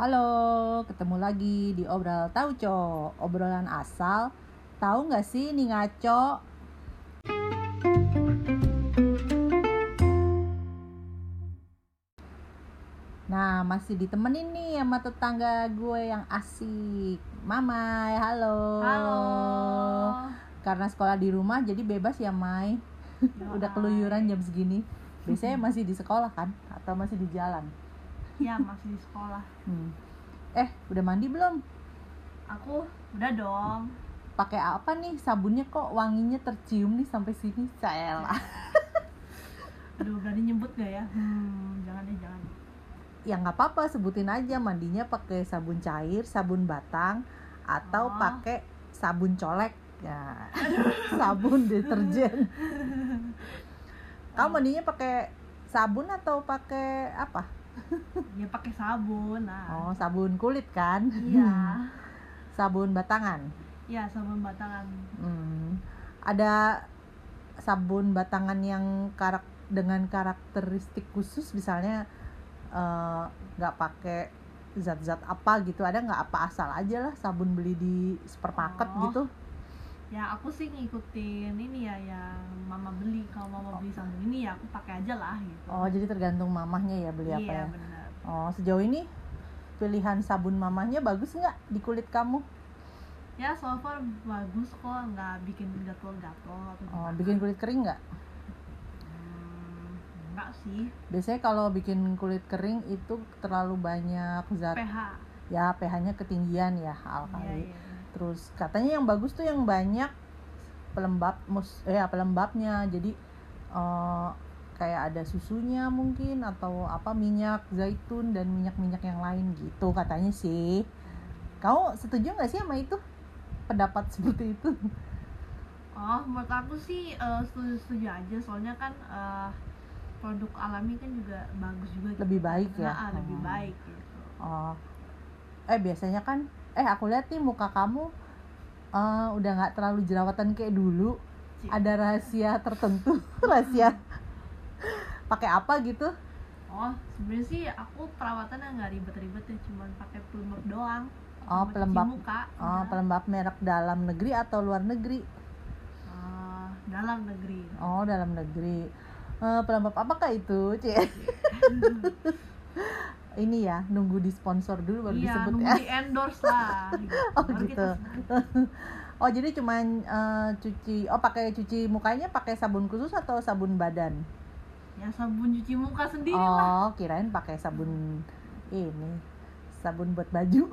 Halo, ketemu lagi di Obrol Tauco Obrolan asal Tahu nggak sih nih ngaco? Nah, masih ditemenin nih sama tetangga gue yang asik Mama, halo Halo. Karena sekolah di rumah jadi bebas ya Mai Udah keluyuran jam segini Biasanya masih di sekolah kan? Atau masih di jalan? Ya masih di sekolah. Hmm. Eh, udah mandi belum? Aku udah dong. Pakai apa nih? Sabunnya kok wanginya tercium nih sampai sini? Saya Aduh berani nyebut gak ya? Hmm, jangan deh jangan. Ya nggak apa-apa, sebutin aja mandinya pakai sabun cair, sabun batang, atau Oh. pakai sabun colek. Ya, sabun deterjen. Kamu mandinya pakai sabun atau pakai apa? Ya pakai sabun. Nah. Oh, sabun kulit kan? Iya. sabun batangan. Iya sabun batangan. Hmm. Ada sabun batangan yang karak dengan karakteristik khusus misalnya eh, nggak pakai zat-zat apa gitu ada nggak apa asal aja lah sabun beli di supermarket Oh. gitu Ya aku sih ngikutin ini ya yang mama beli. Kalau mama beli sabun ini ya aku pakai aja lah gitu. oh jadi tergantung mamahnya ya beli apa iya ya benar. oh sejauh ini pilihan sabun mamahnya bagus nggak di kulit kamu Ya so far bagus kok nggak bikin gatel-gatel atau oh bikin kulit kering nggak Hmm, enggak sih. biasanya kalau bikin kulit kering itu terlalu banyak zat PH. ya pH-nya ketinggian ya Iya alkali iya. Terus katanya yang bagus tuh yang banyak pelembab mus eh ya, pelembabnya jadi eh, kayak ada susunya mungkin atau apa minyak zaitun dan minyak-minyak yang lain gitu katanya sih kamu setuju nggak sih sama itu pendapat seperti itu Oh, menurut aku sih eh, setuju-setuju aja soalnya kan eh, produk alami kan juga bagus juga gitu. Lebih baik ya? Nah, ah, lebih Hmm. baik gitu. oh eh biasanya kan eh aku lihat nih muka kamu eh, udah nggak terlalu jerawatan kayak dulu Cik. ada rahasia tertentu rahasia pakai apa gitu Oh, sebenarnya sih aku perawatannya nggak ribet-ribet ya, cuman pakai pelembab doang. Oh, pelembab. muka. Oh, pelembab merek dalam negeri atau luar negeri? Eh, dalam negeri. Oh, dalam negeri. Eh, pelembab apakah itu, Cie? Ini ya, nunggu di sponsor dulu baru iya, disebut nunggu ya. di endorse lah. Gitu. Oh, Baru gitu. Oh, jadi cuman eh, cuci oh pakai cuci mukanya pakai sabun khusus atau sabun badan? Ya sabun cuci muka sendiri lah. Oh, kirain pakai sabun ini. Sabun buat baju.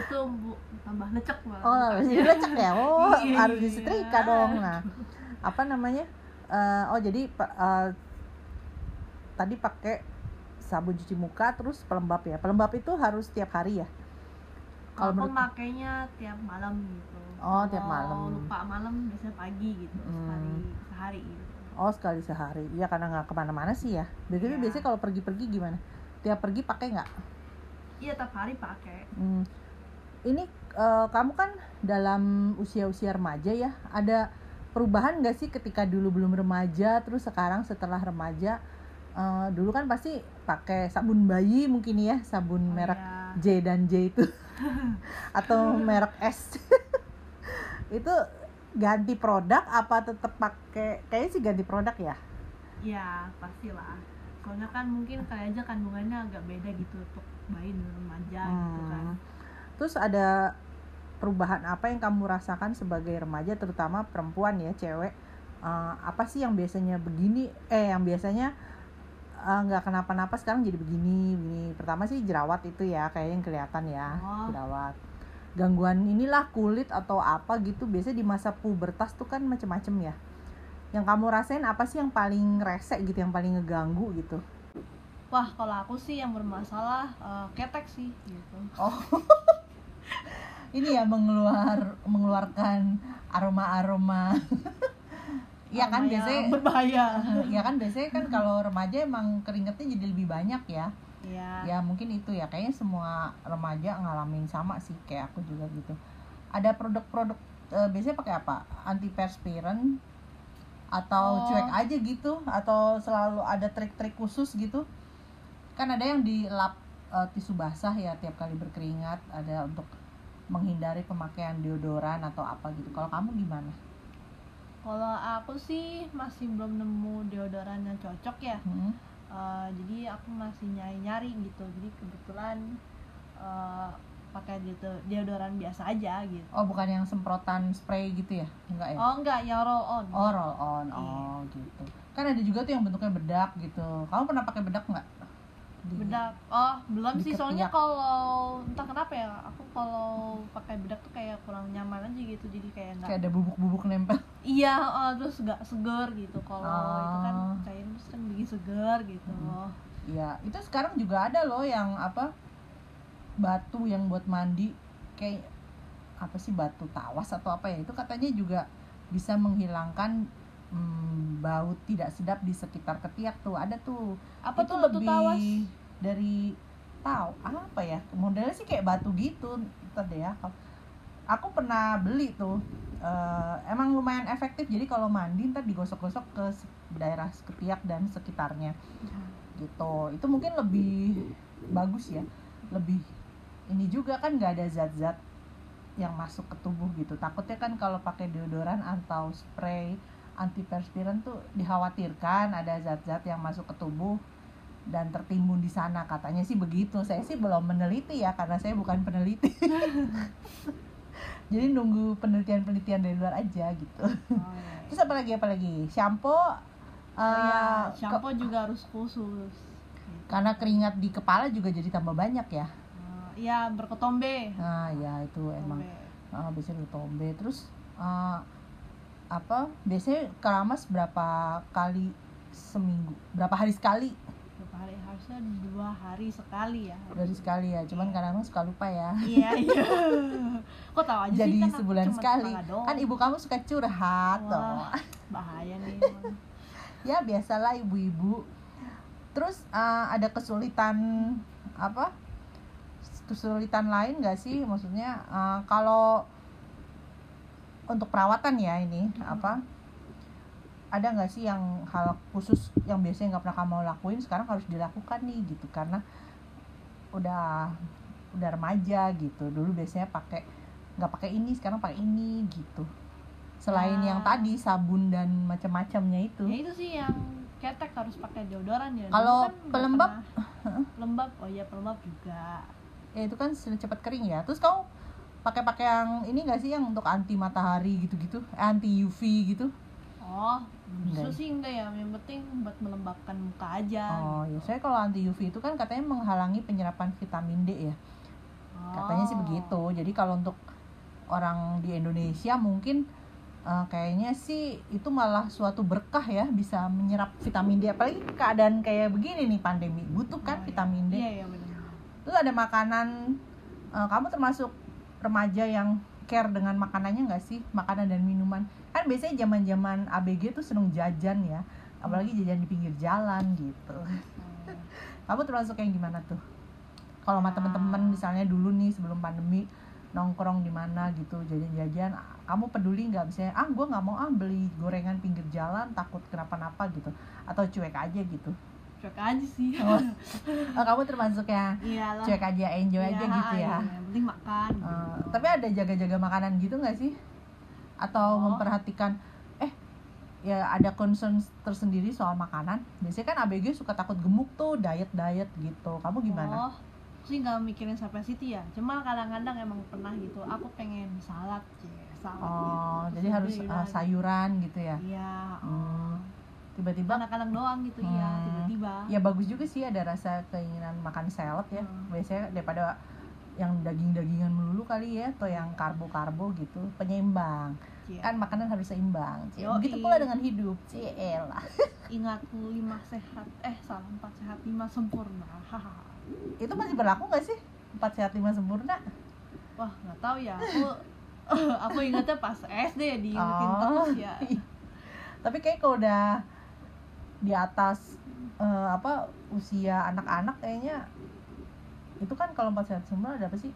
Itu bu, tambah lecek banget. Oh, jadi lecek ya. Oh, Iya, harus iya. disetrika dong. Nah, apa namanya? Eh, oh, jadi eh, tadi pakai sabun cuci muka terus pelembab ya. Pelembab itu harus tiap hari ya. Kalau aku menurut makainya tiap malam gitu. Oh, tiap malam. lupa malam biasanya pagi gitu, Hmm. sekali sehari gitu. oh sekali sehari. Iya karena nggak ke mana-mana sih ya. Biasanya Iya. biasanya kalau pergi-pergi gimana? Tiap pergi pakai nggak? Iya tiap hari pakai. Hmm. Ini eh, kamu kan dalam usia-usia remaja ya. Ada perubahan nggak sih ketika dulu belum remaja, terus sekarang setelah remaja? Eh, dulu kan pasti pakai sabun bayi mungkin ya, sabun Oh, merek iya. J dan J itu, atau merek S. itu ganti produk apa tetap pakai? Kayaknya sih ganti produk ya. Iya pastilah. Soalnya kan mungkin kali aja kandungannya agak beda gitu untuk bayi dan remaja gitu kan. Hmm. Terus ada perubahan apa yang kamu rasakan sebagai remaja terutama perempuan ya cewek Eh, apa sih yang biasanya begini eh yang biasanya eh, nggak kenapa-napa sekarang jadi begini begini pertama sih jerawat itu ya kayak yang kelihatan ya Oh. jerawat gangguan inilah kulit atau apa gitu biasanya di masa pubertas tuh kan macem-macem ya yang kamu rasain apa sih yang paling resek gitu yang paling ngeganggu gitu Wah kalau aku sih yang bermasalah eh, ketek sih gitu. Oh. ini ya mengeluar mengeluarkan aroma-aroma. Iya kan biasanya berbahaya. Iya kan biasanya kan kalau remaja emang keringetnya jadi lebih banyak ya. Iya. Ya mungkin itu ya kayaknya semua remaja ngalamin sama sih kayak aku juga gitu. Ada produk-produk eh, biasanya pakai apa? Antiperspiran atau Oh. cuek aja gitu atau selalu ada trik-trik khusus gitu? kan ada yang dilap eh, tisu basah ya tiap kali berkeringat ada untuk menghindari pemakaian deodoran atau apa gitu kalau kamu gimana Kalau aku sih masih belum nemu deodoran yang cocok ya. Hmm? Eh, jadi aku masih nyari-nyari gitu. Jadi kebetulan eh, pakai gitu deodoran biasa aja gitu. oh bukan yang semprotan spray gitu ya enggak ya Oh enggak, yang roll on. oh roll on oh gitu kan ada juga tuh yang bentuknya bedak gitu kamu pernah pakai bedak nggak bedak. Oh belum sih soalnya kalau entah kenapa ya aku kalau pakai bedak tuh kayak kurang nyaman aja gitu jadi kayak kayak enggak ada bubuk-bubuk nempel. Iya oh, terus nggak seger gitu. Kalau itu kan Oh. cair terus kan bikin seger gitu. Mm. Iya, itu sekarang juga ada loh yang apa batu yang buat mandi kayak apa sih batu tawas atau apa ya itu katanya juga bisa menghilangkan mm, bau tidak sedap di sekitar ketiak tuh ada tuh. Apa itu tuh batu lebih tawas? dari tahu apa ya modelnya sih kayak batu gitu ntar deh ya. Aku pernah beli tuh Eh, emang lumayan efektif jadi kalau mandi ntar digosok-gosok ke daerah ketiak dan sekitarnya. Gitu itu mungkin lebih bagus ya lebih ini juga kan nggak ada zat-zat yang masuk ke tubuh gitu. Takutnya kan kalau pakai deodoran atau spray antiperspiran tuh dikhawatirkan ada zat-zat yang masuk ke tubuh dan tertimbun di sana. Katanya sih begitu. Saya sih belum meneliti ya karena saya bukan peneliti. Jadi nunggu penelitian-penelitian dari luar aja gitu. Oh, iya. terus apa lagi apa lagi? Shampoo Oh, eh, iya, ke- shampoo juga harus khusus. Karena keringat di kepala juga jadi tambah banyak ya. Eh, iya berketombe. Nah ya itu emang. Uh, biasanya tombe terus eh, apa biasanya keramas berapa kali seminggu? Berapa hari sekali? Berapa hari? Harusnya dua hari sekali ya. Dari sekali ya cuman kadang-kadang suka lupa ya. Iya iya. Kok tahu aja jadi sih kan sebulan sekali. kan ibu kamu suka curhat Wah. toh bahaya nih ya biasalah ibu-ibu. Terus eh, ada kesulitan apa? Kesulitan lain gak sih? Maksudnya eh, kalau untuk perawatan ya ini apa ada nggak sih yang hal khusus yang biasanya nggak pernah kamu lakuin sekarang harus dilakukan nih gitu karena udah udah remaja gitu. Dulu biasanya pakai nggak pakai ini sekarang pakai ini gitu. Selain Ah. yang tadi sabun dan macam-macamnya itu. Ya itu sih yang ketek harus pakai deodoran ya. Kalau kan pelembab? pernah. pelembab oh iya pelembab juga. Ya itu kan sudah cepat kering ya. Terus kamu pakai-pakai yang ini gak sih yang untuk anti matahari gitu-gitu? Eh, anti UV gitu? Oh justru ya? sih enggak ya yang penting buat melembabkan muka aja. Oh ya saya kalau anti UV itu kan katanya menghalangi penyerapan vitamin D ya. Katanya sih Oh. begitu. Jadi kalau untuk orang di Indonesia mungkin eh, kayaknya sih itu malah suatu berkah ya bisa menyerap vitamin D. Apalagi keadaan kayak begini nih pandemi. Butuh kan Oh, iya. vitamin D. Iya iya benar. Terus ada makanan eh, kamu termasuk remaja yang care dengan makanannya nggak sih? Makanan dan minuman. Kan biasanya zaman zaman ABG tuh seneng jajan ya. Apalagi jajan di pinggir jalan gitu. Oh. kamu termasuk yang gimana tuh? Kalau sama temen-temen misalnya dulu nih sebelum pandemi nongkrong di mana gitu jajan-jajan kamu peduli nggak? Misalnya ah gue nggak mau ah beli gorengan pinggir jalan takut kenapa-napa gitu. Atau cuek aja gitu cuek aja sih Oh, Oh, kamu termasuk yang iyalah cuek aja enjoy Iya, aja gitu ya iya, yang penting makan Eh, gitu. tapi ada jaga-jaga makanan gitu nggak sih atau Oh. memperhatikan eh ya ada concern tersendiri soal makanan biasanya kan ABG suka takut gemuk tuh diet diet gitu kamu gimana Oh, sih nggak mikirin sampai situ ya. Cuma kadang-kadang emang pernah gitu. Aku pengen salad, cie, salad. oh gitu. jadi harus uh, sayuran gitu ya Iya. Hmm, Oh. Tiba-tiba Kadang-kadang doang gitu iya, Hmm. tiba-tiba. ya bagus juga sih ada rasa keinginan makan salad ya Hmm. biasanya daripada yang daging-dagingan melulu kali ya atau yang karbo-karbo gitu penyeimbang Cie. kan makanan harus seimbang Cie. Begitu pula dengan hidup Cielah. Ingat lima sehat, eh salah empat sehat lima sempurna. Itu masih berlaku nggak sih empat sehat lima sempurna Wah nggak tahu ya. Aku aku ingatnya pas SD ya diingetin Oh. terus ya. tapi kayak kalau udah di atas eh, apa usia anak-anak kayaknya itu kan kalau empat sehat sempurna ada apa sih?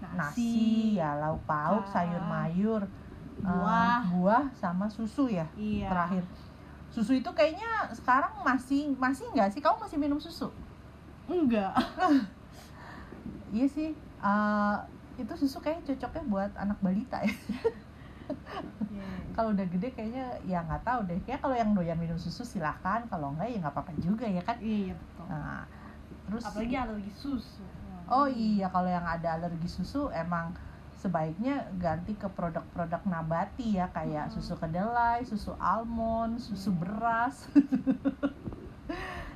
Nasi, ya lauk pauk Ah. sayur mayur eh, Buah. buah sama susu ya Iya. terakhir. Susu itu kayaknya sekarang masih masih nggak sih? Kamu masih minum susu? Enggak. Iya sih eh, itu susu kayak cocoknya buat anak balita ya Kalau udah gede kayaknya ya nggak tahu deh kayak kalau yang doyan minum susu silahkan kalau enggak ya nggak apa-apa juga ya kan iya betul nah terus apalagi alergi susu oh iya kalau yang ada alergi susu emang sebaiknya ganti ke produk-produk nabati ya kayak Hmm. susu kedelai, susu almond, susu Iya. beras,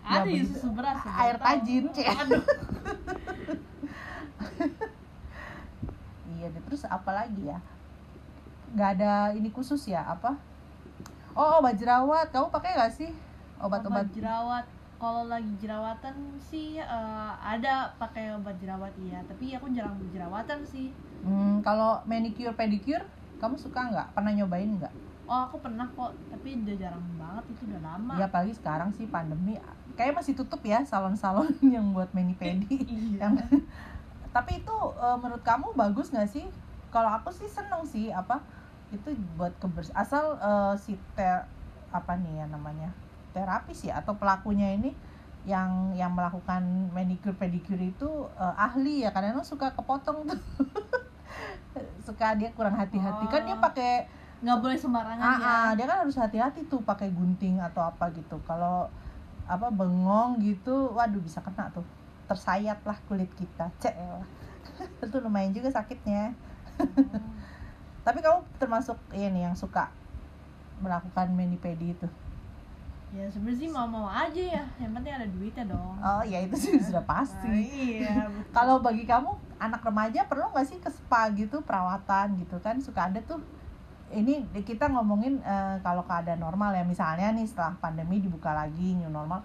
ada ya bener. susu beras ya, air tajin, aduh iya. Terus apa lagi ya? Nggak ada ini khusus ya apa? Oh obat jerawat, kamu pakai nggak sih obat-obat? obat jerawat kalau lagi jerawatan sih eh, ada pakai obat jerawat iya tapi aku jarang jerawatan sih Hmm, kalau manicure pedicure, kamu suka nggak? Pernah nyobain nggak? oh aku pernah kok tapi udah jarang banget itu udah lama Ya apalagi sekarang sih pandemi, kayak masih tutup ya salon-salon yang buat mani pedi. iya yang tapi itu eh, menurut kamu bagus nggak sih kalau aku sih seneng sih apa itu buat kebers asal eh, si ter apa nih ya namanya terapis ya atau pelakunya ini yang yang melakukan manicure pedicure itu eh, ahli ya kadang suka kepotong tuh. Suka dia kurang hati-hati. Kan dia Oh. pakai nggak boleh sembarangan ah, ya? ah, dia kan harus hati-hati tuh pakai gunting atau apa gitu. Kalau apa bengong gitu waduh bisa kena tuh. Tersayat lah kulit kita. Cek. Lah itu lumayan juga sakitnya. Oh. Tapi kamu termasuk ini yang suka melakukan mani pedi itu? Ya sebenarnya sih mau mau aja ya. Yang penting ada duitnya dong. Oh ya itu sih sudah Nah, pasti iya. Betul. kalau bagi kamu anak remaja perlu nggak sih ke spa gitu perawatan gitu kan? Suka ada tuh ini kita ngomongin eh, kalau keadaan normal ya. Misalnya nih setelah pandemi dibuka lagi new normal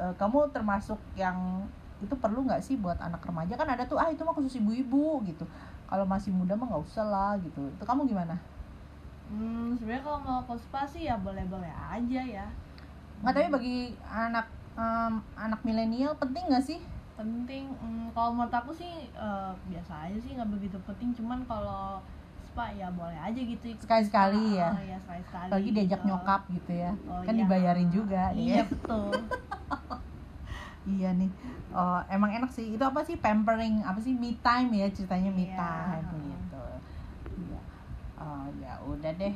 eh, kamu termasuk yang itu perlu nggak sih buat anak remaja? Kan ada tuh ah itu mah khusus ibu-ibu gitu kalau masih muda mah nggak usah lah gitu. Itu kamu gimana? Hmm sebenarnya kalau mau ke spa sih ya boleh boleh aja ya. Nggak tapi bagi anak em, anak milenial penting nggak sih? Penting hmm, kalau menurut aku sih eh, biasa aja sih nggak begitu penting. Cuman kalau spa ya boleh aja gitu. Sekali-sekali ya Ah, ya. sekali sekali lagi diajak nyokap gitu ya. Oh, kan iya. dibayarin juga iya ya. betul. Iya nih, oh, emang enak sih. Itu apa sih pampering? Apa sih me time ya ceritanya me Iya. time gitu. Iya. Oh, ya udah deh.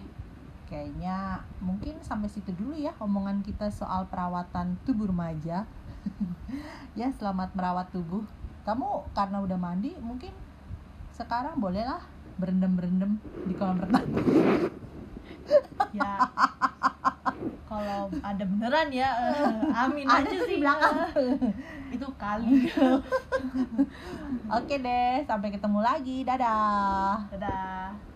Kayaknya mungkin sampai situ dulu ya omongan kita soal perawatan tubuh remaja. ya selamat merawat tubuh. Kamu karena udah mandi mungkin sekarang bolehlah berendam-berendam di kolam renang. ya kalau ada beneran ya eh, amin Ada aja tuh di sih belakang. itu kali Oke deh, sampai ketemu lagi. Dadah. dadah